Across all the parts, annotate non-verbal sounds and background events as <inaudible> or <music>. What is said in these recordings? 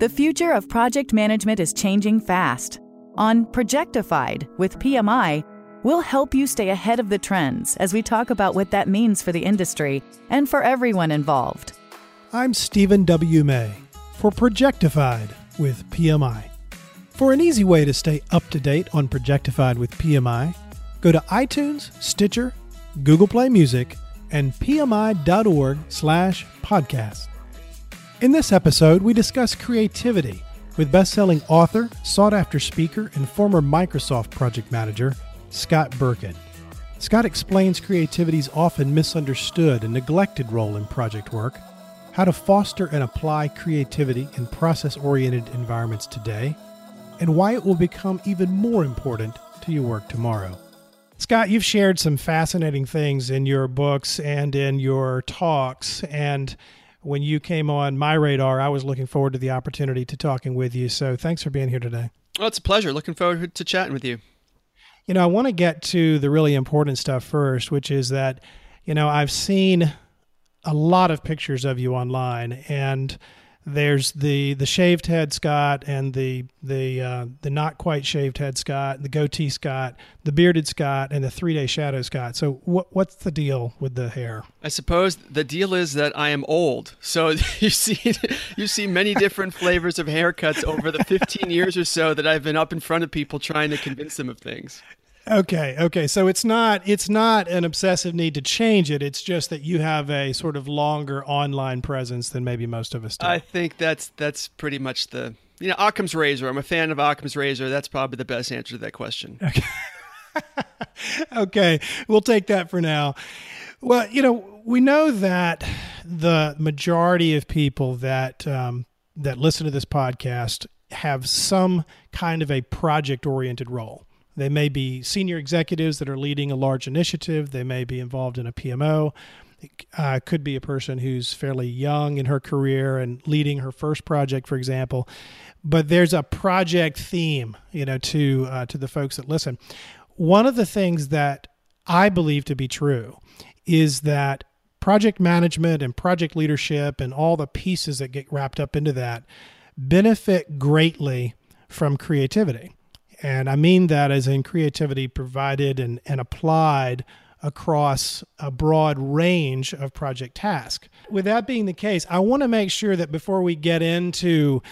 The future of project management is changing fast. On Projectified with PMI, we'll help you stay ahead of the trends as we talk about what that means for the industry and for everyone involved. I'm Stephen W. May for Projectified with PMI. For an easy way to stay up to date on Projectified with PMI, go to iTunes, Stitcher, Google Play Music, and pmi.org slash podcast. In this episode, we discuss creativity with best-selling author, sought-after speaker, and former Microsoft project manager, Scott Berkun. Scott explains creativity's often misunderstood and neglected role in project work, how to foster and apply creativity in process-oriented environments today, and why it will become even more important to your work tomorrow. Scott, you've shared some fascinating things in your books and in your talks, and when you came on my radar, I was looking forward to the opportunity to talking with you. So thanks for being here today. Well, it's a pleasure. Looking forward to chatting with you. You know, I want to get to the really important stuff first, which is that, you know, I've seen a lot of pictures of you online and there's the the shaved head Scott and the the uh, the not quite shaved head Scott, the goatee Scott, the bearded Scott, and the three day shadow Scott. So what what's the deal with the hair? I suppose the deal is that I am old. So <laughs> you see you see many different flavors of haircuts over the 15 years or so that I've been up in front of people trying to convince them of things. Okay, okay. So it's not it's not an obsessive need to change it. It's just that you have a sort of longer online presence than maybe most of us do. I think that's that's pretty much the you know Occam's razor. I'm a fan of Occam's razor. That's probably the best answer to that question. <laughs> Okay. okay, we'll take that for now. Well, you know, we know that the majority of people that um, that listen to this podcast have some kind of a project oriented role. They may be senior executives that are leading a large initiative. They may be involved in a PMO. Uh, could be a person who's fairly young in her career and leading her first project, for example. But there's a project theme, you know, to uh, to the folks that listen. One of the things that I believe to be true is that project management and project leadership and all the pieces that get wrapped up into that benefit greatly from creativity. And I mean that as in creativity provided and, and applied across a broad range of project tasks. With that being the case, I want to make sure that before we get into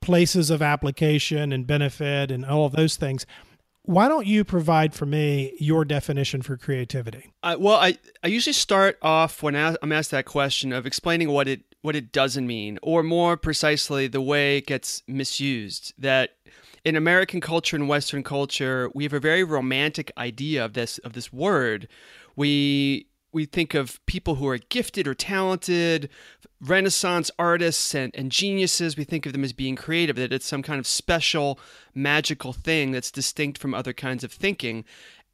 places of application and benefit and all of those things, why don't you provide for me your definition for creativity? Well, I, I usually start off when I'm asked that question of explaining what it what it doesn't mean, or more precisely, the way it gets misused. That in American culture and Western culture, we have a very romantic idea of this of this word. We we think of people who are gifted or talented, Renaissance artists and, and geniuses. We think of them as being creative, that it's some kind of special, magical thing that's distinct from other kinds of thinking.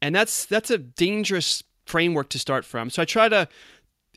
And that's that's a dangerous framework to start from. So I try to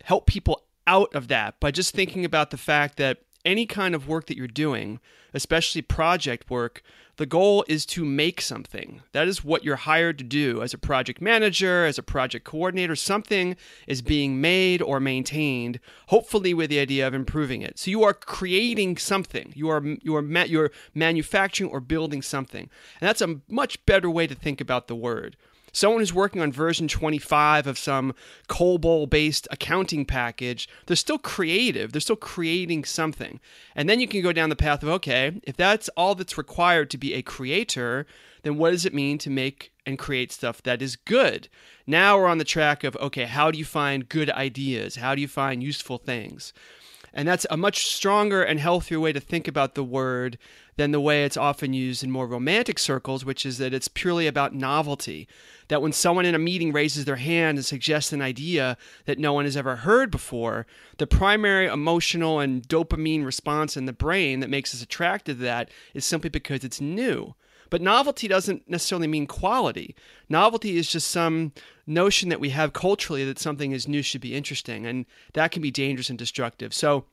help people out of that by just thinking about the fact that any kind of work that you're doing, especially project work, the goal is to make something. That is what you're hired to do as a project manager, as a project coordinator. Something is being made or maintained, hopefully with the idea of improving it. So you are creating something. You are you are ma- you're manufacturing or building something. And that's a much better way to think about the word. Someone who's working on version 25 of some COBOL based accounting package, they're still creative. They're still creating something. And then you can go down the path of okay, if that's all that's required to be a creator, then what does it mean to make and create stuff that is good? Now we're on the track of okay, how do you find good ideas? How do you find useful things? And that's a much stronger and healthier way to think about the word than the way it's often used in more romantic circles, which is that it's purely about novelty. That when someone in a meeting raises their hand and suggests an idea that no one has ever heard before, the primary emotional and dopamine response in the brain that makes us attracted to that is simply because it's new. But novelty doesn't necessarily mean quality. Novelty is just some notion that we have culturally that something is new should be interesting, and that can be dangerous and destructive. So,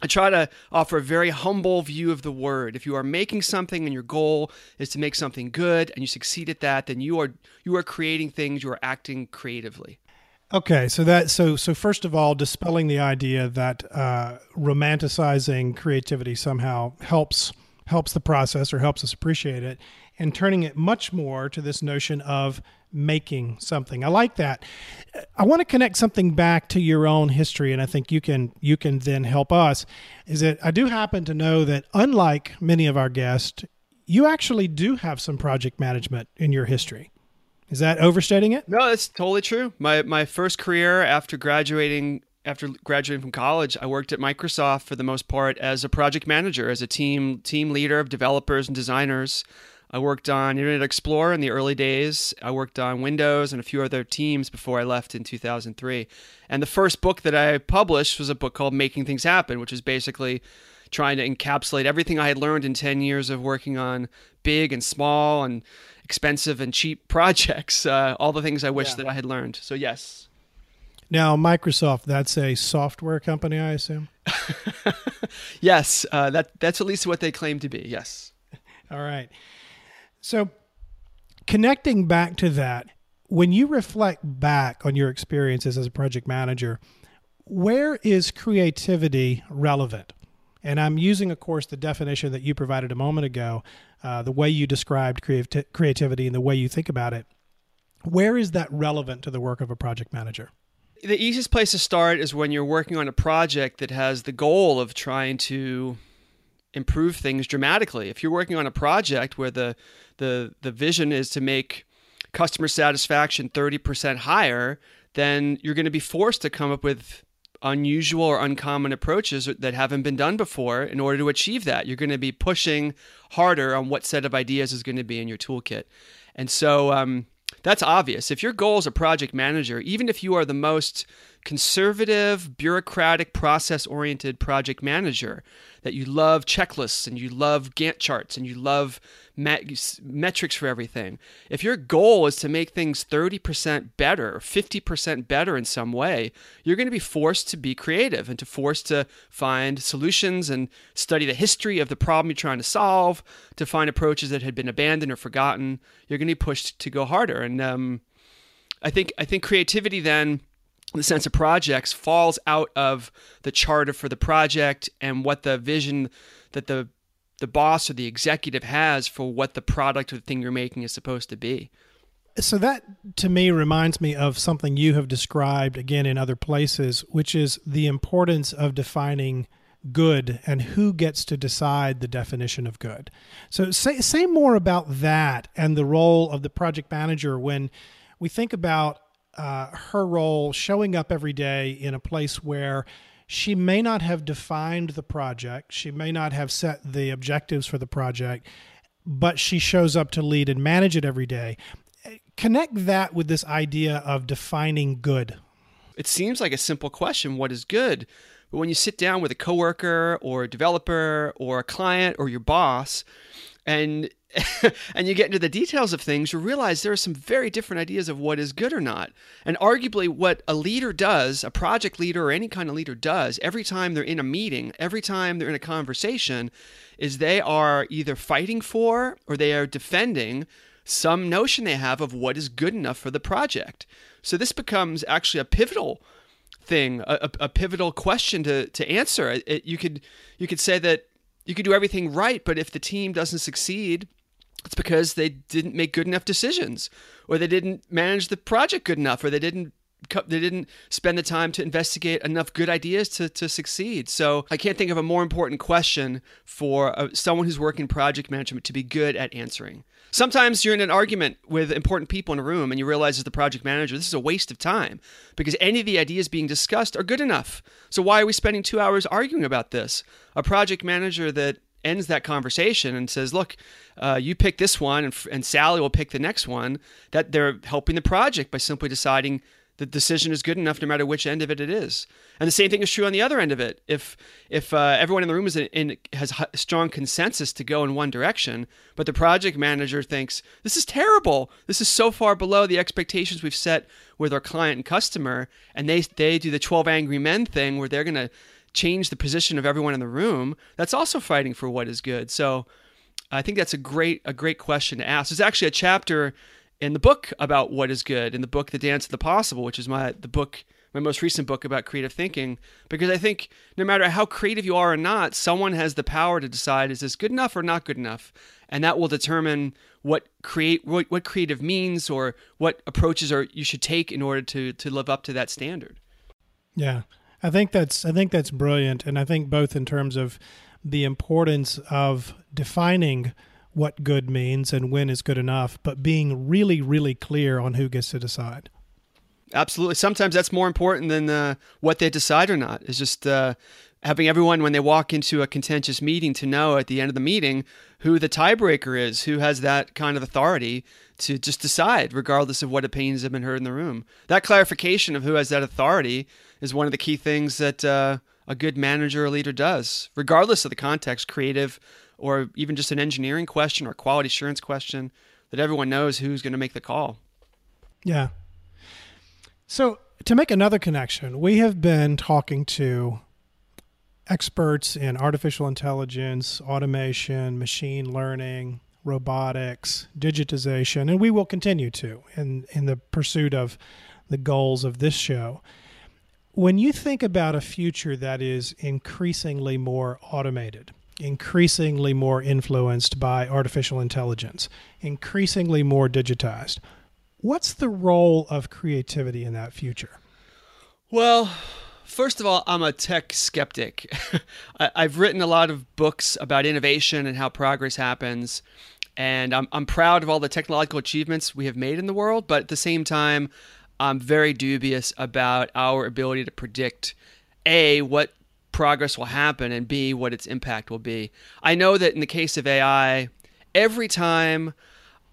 I try to offer a very humble view of the word. If you are making something and your goal is to make something good and you succeed at that, then you are you are creating things, you are acting creatively. Okay, so that so so first of all, dispelling the idea that uh, romanticizing creativity somehow helps helps the process or helps us appreciate it, and turning it much more to this notion of making something. I like that. I want to connect something back to your own history, and I think you can you can then help us. Is that I do happen to know that unlike many of our guests, you actually do have some project management in your history. Is that overstating it? No, that's totally true. My my first career after graduating after graduating from college, I worked at Microsoft for the most part as a project manager, as a team team leader of developers and designers. I worked on Internet Explorer in the early days. I worked on Windows and a few other teams before I left in 2003. And the first book that I published was a book called Making Things Happen, which is basically trying to encapsulate everything I had learned in 10 years of working on big and small and expensive and cheap <laughs> projects, uh, all the things I wish yeah. that I had learned. So, yes. Now, Microsoft, that's a software company, I assume? <laughs> yes, uh, that, that's at least what they claim to be, yes. <laughs> all right. So, connecting back to that, when you reflect back on your experiences as a project manager, where is creativity relevant? And I'm using, of course, the definition that you provided a moment ago uh, the way you described creati- creativity and the way you think about it. Where is that relevant to the work of a project manager? The easiest place to start is when you're working on a project that has the goal of trying to improve things dramatically. If you're working on a project where the the the vision is to make customer satisfaction 30% higher, then you're going to be forced to come up with unusual or uncommon approaches that haven't been done before in order to achieve that. You're going to be pushing harder on what set of ideas is going to be in your toolkit. And so um, that's obvious. If your goal as a project manager, even if you are the most conservative, bureaucratic, process oriented project manager, that you love checklists and you love Gantt charts and you love met- metrics for everything. If your goal is to make things 30% better or 50% better in some way, you're going to be forced to be creative and to force to find solutions and study the history of the problem you're trying to solve, to find approaches that had been abandoned or forgotten. You're going to be pushed to go harder. And um, I think I think creativity then the sense of projects falls out of the charter for the project and what the vision that the the boss or the executive has for what the product or the thing you're making is supposed to be. So that to me reminds me of something you have described again in other places, which is the importance of defining good and who gets to decide the definition of good. So say say more about that and the role of the project manager when we think about uh, her role showing up every day in a place where she may not have defined the project, she may not have set the objectives for the project, but she shows up to lead and manage it every day. Connect that with this idea of defining good. It seems like a simple question what is good? But when you sit down with a coworker or a developer or a client or your boss, and <laughs> and you get into the details of things, you realize there are some very different ideas of what is good or not. And arguably, what a leader does, a project leader or any kind of leader does, every time they're in a meeting, every time they're in a conversation, is they are either fighting for or they are defending some notion they have of what is good enough for the project. So this becomes actually a pivotal thing, a, a, pivotal question to, to answer. It, you could you could say that you could do everything right, but if the team doesn't succeed, it's because they didn't make good enough decisions, or they didn't manage the project good enough, or they didn't they didn't spend the time to investigate enough good ideas to, to succeed. So I can't think of a more important question for uh, someone who's working project management to be good at answering. Sometimes you're in an argument with important people in a room and you realize as the project manager, this is a waste of time because any of the ideas being discussed are good enough. So why are we spending two hours arguing about this? A project manager that ends that conversation and says, "Look, uh, you pick this one, and, and Sally will pick the next one." That they're helping the project by simply deciding the decision is good enough no matter which end of it it is. And the same thing is true on the other end of it. If if uh, everyone in the room is in, in, has strong consensus to go in one direction, but the project manager thinks this is terrible, this is so far below the expectations we've set with our client and customer, and they they do the twelve angry men thing where they're going to change the position of everyone in the room. That's also fighting for what is good. So I think that's a great a great question to ask. There's actually a chapter in the book about what is good, in the book The Dance of the Possible, which is my the book my most recent book about creative thinking because I think no matter how creative you are or not, someone has the power to decide is this good enough or not good enough, and that will determine what create what, what creative means or what approaches are you should take in order to to live up to that standard. Yeah. I think that's I think that's brilliant and I think both in terms of the importance of defining what good means and when is good enough, but being really, really clear on who gets to decide. Absolutely. Sometimes that's more important than uh, what they decide or not. It's just uh, having everyone when they walk into a contentious meeting to know at the end of the meeting who the tiebreaker is, who has that kind of authority to just decide, regardless of what opinions have been heard in the room. That clarification of who has that authority is one of the key things that uh, a good manager or leader does, regardless of the context, creative or even just an engineering question or quality assurance question, that everyone knows who's going to make the call. Yeah. So, to make another connection, we have been talking to experts in artificial intelligence, automation, machine learning, robotics, digitization, and we will continue to in, in the pursuit of the goals of this show. When you think about a future that is increasingly more automated, increasingly more influenced by artificial intelligence, increasingly more digitized. What's the role of creativity in that future? Well, first of all, I'm a tech skeptic. <laughs> I've written a lot of books about innovation and how progress happens. And I'm, I'm proud of all the technological achievements we have made in the world. But at the same time, I'm very dubious about our ability to predict A, what progress will happen and B, what its impact will be. I know that in the case of AI, every time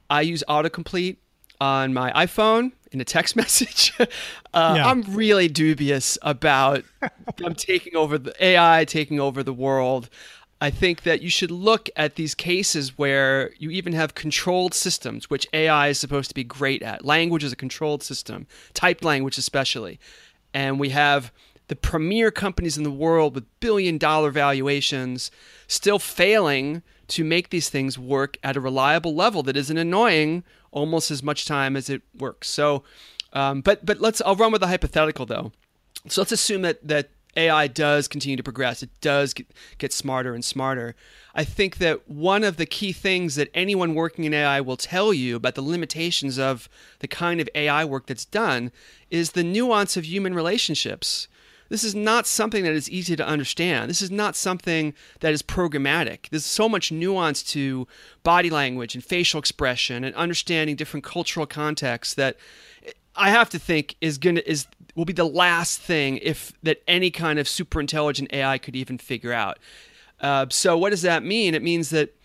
I use autocomplete on my iPhone in a text <laughs> message, uh, yeah. I'm really dubious about them taking over the AI taking over the world. I think that you should look at these cases where you even have controlled systems, which AI is supposed to be great at. Language is a controlled system, typed language especially. And we have the premier companies in the world with billion dollar valuations still failing to make these things work at a reliable level that isn't annoying almost as much time as it works. So, um, but but let's I'll run with a hypothetical though. So let's assume that that AI does continue to progress. It does get, get smarter and smarter. I think that one of the key things that anyone working in AI will tell you about the limitations of the kind of AI work that's done is the nuance of human relationships. This is not something that is easy to understand. This is not something that is programmatic. There's so much nuance to body language and facial expression and understanding different cultural contexts that I have to think is going to is will be the last thing if that any kind of super intelligent AI could even figure out. Uh, so what does that mean? It means that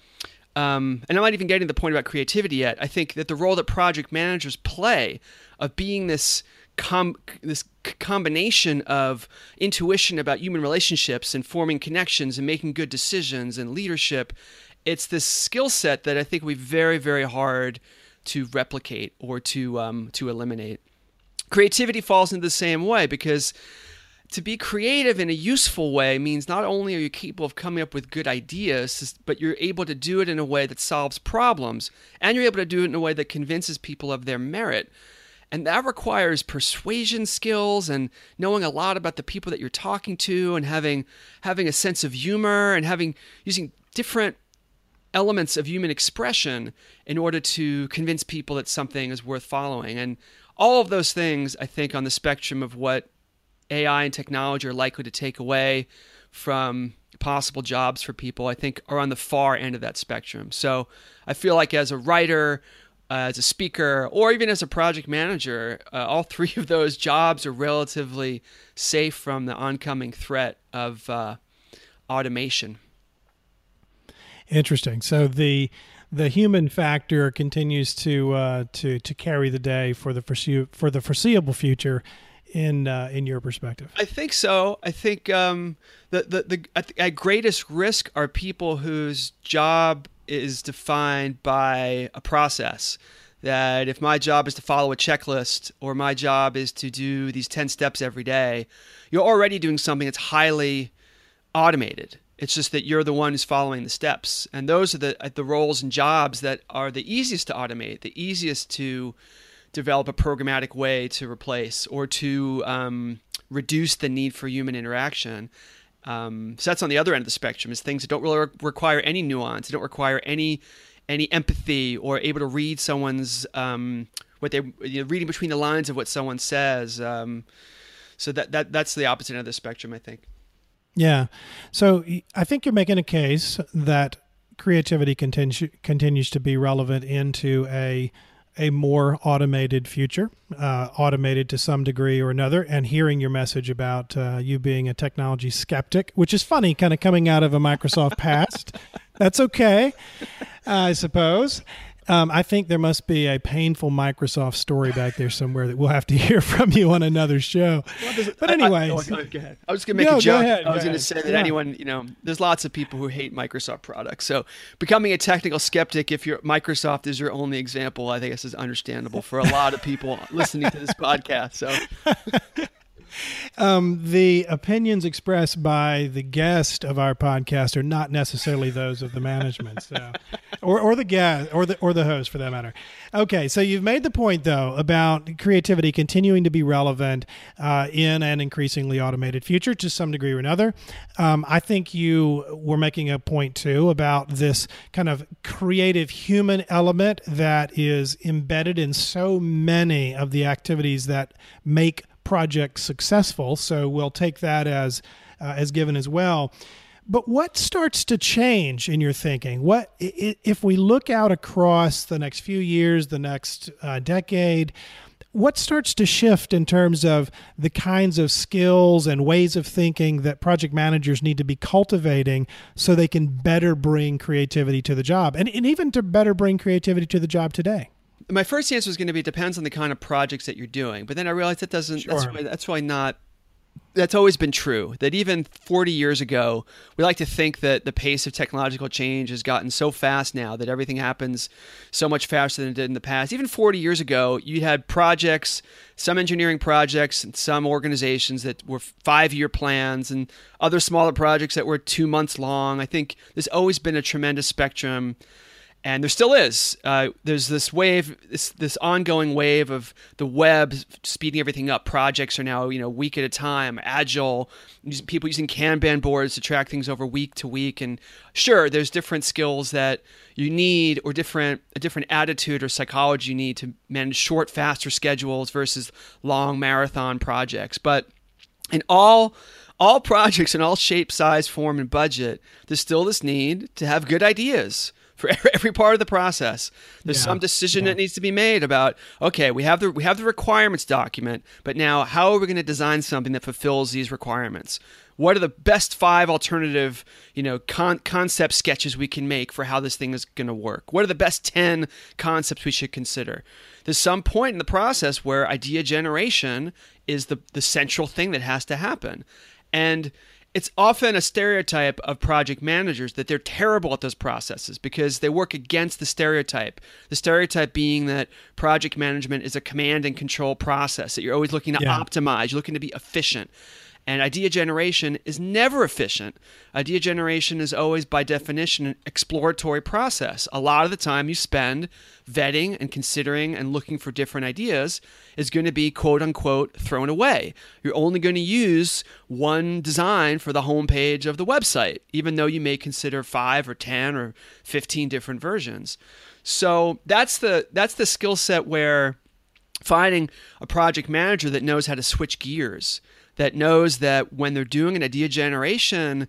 um, and I'm not even getting to the point about creativity yet. I think that the role that project managers play of being this com- this combination of intuition about human relationships and forming connections and making good decisions and leadership. It's this skill set that I think we very, very hard to replicate or to um, to eliminate. Creativity falls into the same way because to be creative in a useful way means not only are you capable of coming up with good ideas, but you're able to do it in a way that solves problems, and you're able to do it in a way that convinces people of their merit. And that requires persuasion skills and knowing a lot about the people that you're talking to and having having a sense of humor and having using different elements of human expression in order to convince people that something is worth following. And all of those things, I think, on the spectrum of what AI and technology are likely to take away from possible jobs for people, I think, are on the far end of that spectrum. So I feel like as a writer, as a speaker or even as a project manager, uh, all <laughs> three of those jobs are relatively safe from the oncoming threat of uh, automation. Interesting. So the the human factor continues to uh, to to carry the day for the foresee- for the foreseeable future. In uh, in your perspective, I think so. I think um, the the the at, at greatest risk are people whose job is defined by a process. That if my job is to follow a checklist or my job is to do these 10 steps every day, you're already doing something that's highly automated. It's just that you're the one who's following the steps, and those are the uh, the roles and jobs that are the easiest to automate, the easiest to develop a programmatic way to replace or to um, reduce the need for human interaction. Um, so that's on the other end of the spectrum is things that don't really re- require any nuance, they don't require any any empathy or able to read someone's um, what they you know, reading between the lines of what someone says. Um, so that that that's the opposite end of the spectrum, I think. Yeah. So I think you're making a case that creativity continues continues to be relevant into a a more automated future, uh, automated to some degree or another, and hearing your message about uh, you being a technology skeptic, which is funny, kind of coming out of a Microsoft <laughs> past. That's okay, I suppose. Um, I think there must be a painful Microsoft story back there somewhere that we'll have to <laughs> hear from you on another show. Well, but anyway, I, I, oh, go ahead. I was going to make no, a joke. Ahead, I was going to say that yeah. anyone, you know, there's lots of people who hate Microsoft products. So becoming a technical skeptic, if your Microsoft is your only example, I think this is understandable for a lot of people <laughs> listening to this podcast. So. <laughs> Um, the opinions expressed by the guest of our podcast are not necessarily those of the management, so, or or the guest or the or the host for that matter. Okay, so you've made the point though about creativity continuing to be relevant uh, in an increasingly automated future to some degree or another. Um, I think you were making a point too about this kind of creative human element that is embedded in so many of the activities that make project successful. So we'll take that as uh, as given as well. But what starts to change in your thinking? What if we look out across the next few years, the next uh, decade? What starts to shift in terms of the kinds of skills and ways of thinking that project managers need to be cultivating so they can better bring creativity to the job and, and even to better bring creativity to the job today? My first answer was going to be depends on the kind of projects that you're doing, but then I realized that doesn't. Sure. That's why, that's why not. That's always been true. That even 40 years ago, we like to think that the pace of technological change has gotten so fast now that everything happens so much faster than it did in the past. Even 40 years ago, you had projects, some engineering projects, and some organizations that were five-year plans, and other smaller projects that were two months long. I think there's always been a tremendous spectrum and there still is. Uh, there's this wave, this this ongoing wave of the web speeding everything up. Projects are now, you know, week at a time, agile. People using Kanban boards to track things over week to week. And sure, there's different skills that you need, or different a different attitude or psychology you need to manage short, faster schedules versus long marathon projects. But in all all <laughs> projects in all shape, size, form, and budget, there's still this need to have good ideas for <laughs> every part of the process. There's yeah. some decision yeah. that needs to be made about okay, we have the we have the requirements document, but now how are we going to design something that fulfills these requirements? What are the best five alternative, you know, con- concept sketches we can make for how this thing is going to work? What are the best 10 concepts we should consider? There's some point in the process where idea generation is the the central thing that has to happen. And it's often a stereotype of project managers that they're terrible at those processes because they work against the stereotype. The stereotype being that project management is a command and control process, that you're always looking to yeah. optimize, you're looking to be efficient. And idea generation is never efficient. Idea generation is always, by definition, an exploratory process. A lot of the time you spend vetting and considering and looking for different ideas is going to be quote unquote thrown away. You're only going to use one design for the homepage of the website, even though you may consider five or 10 or 15 different versions. So that's the that's the skill set where finding a project manager that knows how to switch gears that knows that when they're doing an idea generation,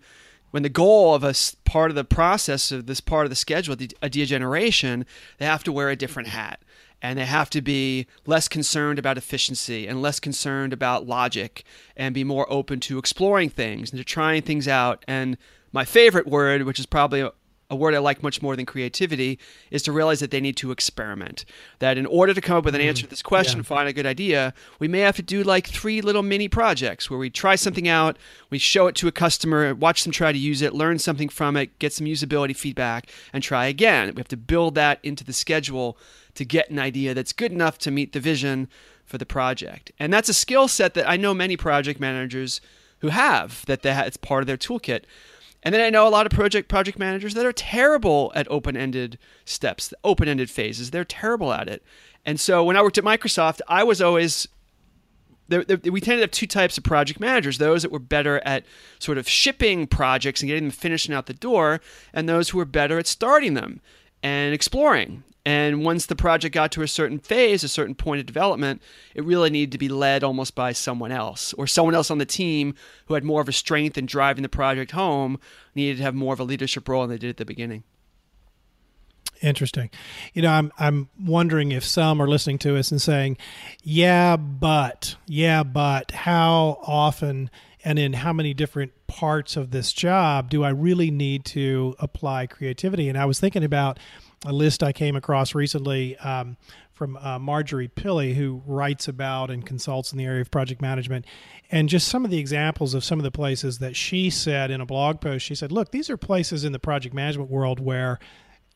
when the goal of a part of the process of this part of the schedule, the idea generation, they have to wear a different hat and they have to be less concerned about efficiency and less concerned about logic and be more open to exploring things and to trying things out. And my favorite word, which is probably a word I like much more than creativity, is to realize that they need to experiment. That in order to come up with an answer to this mm-hmm. question, yeah. find a good idea, we may have to do like three little mini projects where we try something out, we show it to a customer, watch them try to use it, learn something from it, get some usability feedback, and try again. We have to build that into the schedule to get an idea that's good enough to meet the vision for the project. And that's a skill set that I know many project managers who have, that they, it's part of their toolkit. And then I know a lot of project project managers that are terrible at open-ended steps, open-ended phases. They're terrible at it. And so when I worked at Microsoft, I was always there, there, we tended to have two types of project managers those that were better at sort of shipping projects and getting them finished and out the door, and those who were better at starting them and exploring. And once the project got to a certain phase, a certain point of development, it really needed to be led almost by someone else or someone else on the team who had more of a strength in driving the project home, needed to have more of a leadership role than they did at the beginning. Interesting. You know, I'm I'm wondering if some are listening to us and saying, "Yeah, but, yeah, but how often and in how many different parts of this job do I really need to apply creativity?" And I was thinking about a list I came across recently um, from uh, Marjorie Pilley, who writes about and consults in the area of project management, and just some of the examples of some of the places that she said in a blog post. She said, "Look, these are places in the project management world where."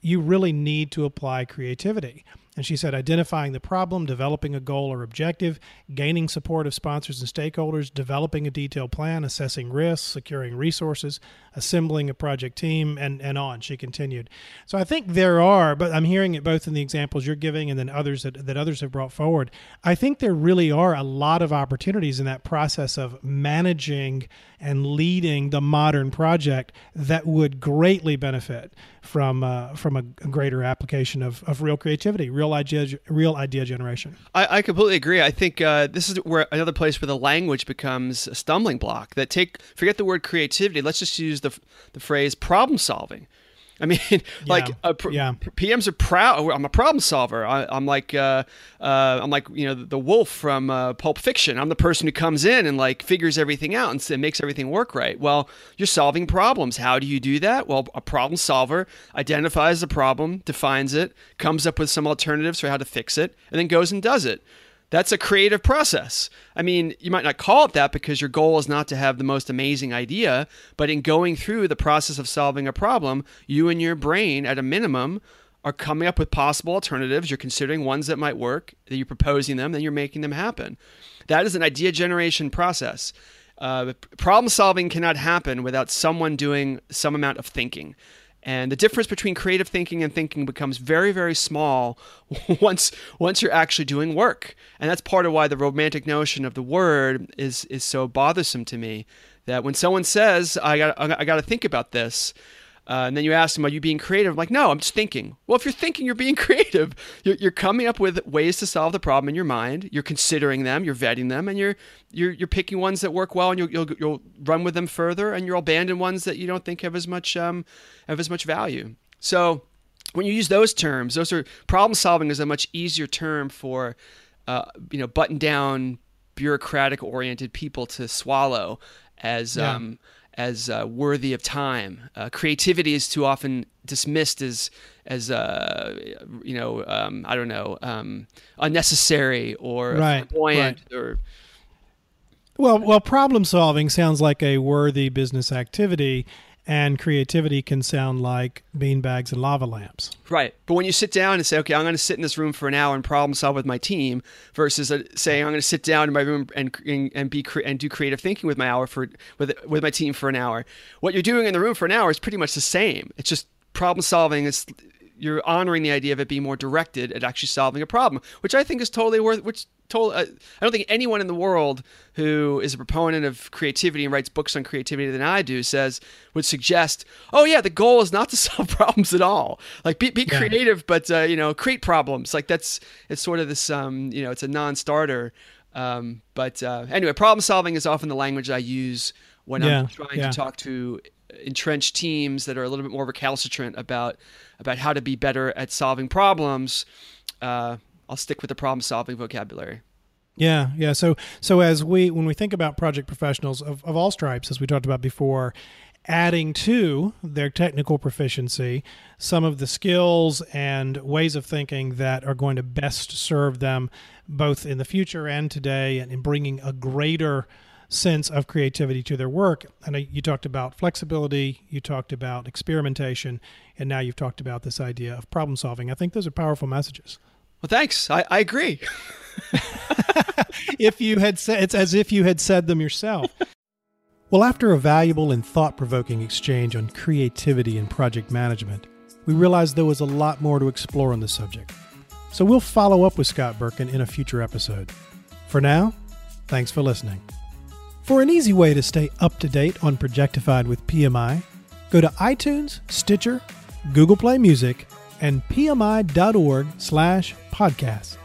you really need to apply creativity. And she said identifying the problem, developing a goal or objective, gaining support of sponsors and stakeholders, developing a detailed plan, assessing risks, securing resources, assembling a project team, and, and on. She continued. So I think there are, but I'm hearing it both in the examples you're giving and then others that, that others have brought forward. I think there really are a lot of opportunities in that process of managing and leading the modern project that would greatly benefit from uh, from a greater application of, of real creativity, real idea real idea generation. I, I completely agree. I think uh, this is where another place where the language becomes a stumbling block. That take forget the word creativity. Let's just use the the phrase problem solving. I mean, <laughs> like yeah. Pr- yeah. PMs are proud. I'm a problem solver. I, am like, uh, uh, I'm like, you know, the wolf from uh, Pulp Fiction. I'm the person who comes in and like figures everything out and, and makes everything work right. Well, you're solving problems. How do you do that? Well, a problem solver identifies the problem, defines it, comes up with some alternatives for how to fix it, and then goes and does it. That's a creative process. I mean, you might not call it that because your goal is not to have the most amazing idea, but in going through the process of solving a problem, you and your brain, at a minimum, are coming up with possible alternatives. You're considering ones that might work, that you're proposing them, then you're making them happen. That is an idea generation process. Uh, problem solving cannot happen without someone doing some amount of thinking. And the difference between creative thinking and thinking becomes very, very small <laughs> once once you're actually doing work. And that's part of why the romantic notion of the word is is so bothersome to me. That when someone says, "I got I got to think about this," Uh, and then you ask them, "Are you being creative?" I'm like, "No, I'm just thinking." Well, if you're thinking, you're being <laughs> creative. You're, you're coming up with ways to solve the problem in your mind. You're considering them, you're vetting them, and you're you're you're picking ones that work well, and you'll you'll, you'll run with them further, and you'll abandon ones that you don't think have as much um, have as much value. So when you use those terms, those are problem solving is a much easier term for uh, you know button down bureaucratic oriented people to swallow as yeah. um, as uh, worthy of time. Uh, creativity is too often dismissed as as uh, you know um, I don't know um, unnecessary or right, right. or well well problem solving sounds like a worthy business activity and creativity can sound like beanbags and lava lamps. Right. But when you sit down and say, okay, I'm going to sit in this room for an hour and problem solve with my team versus uh, saying I'm going to sit down in my room and, and, and be and do creative thinking with my hour for with with my team for an hour. What you're doing in the room for an hour is pretty much the same. It's just problem solving is you're honoring the idea of it being more directed at actually solving a problem, which I think is totally worth. Which totally, uh, I don't think anyone in the world who is a proponent of creativity and writes books on creativity than I do says would suggest, oh yeah, the goal is not to <laughs> solve problems at all. Like be, be yeah. creative, but uh, you know, create problems. Like that's it's sort of this, um, you know, it's a non-starter. Um, but uh, anyway, problem solving is often the language I use when yeah. I'm trying yeah. to talk to entrenched teams that are a little bit more recalcitrant about about how to be better at solving problems, uh, I'll stick with the problem solving vocabulary. Yeah, yeah. So so as we when we think about project professionals of, of all stripes, as we talked about before, adding to their technical proficiency some of the skills and ways of thinking that are going to best serve them both in the future and today and in bringing a greater sense of creativity to their work. And you talked about flexibility, you talked about experimentation, and now you've talked about this idea of problem solving. I think those are powerful messages. Well, thanks. I, I agree. <laughs> if you had said it's as if you had said them yourself. Well, after a valuable and thought provoking exchange on creativity and project management, we realized there was a lot more to explore on the subject. So we'll follow up with Scott Berkun in a future episode. For now, thanks for listening. For an easy way to stay up to date on Projectified with PMI, go to iTunes, Stitcher, Google Play Music, and pmi.org slash podcasts.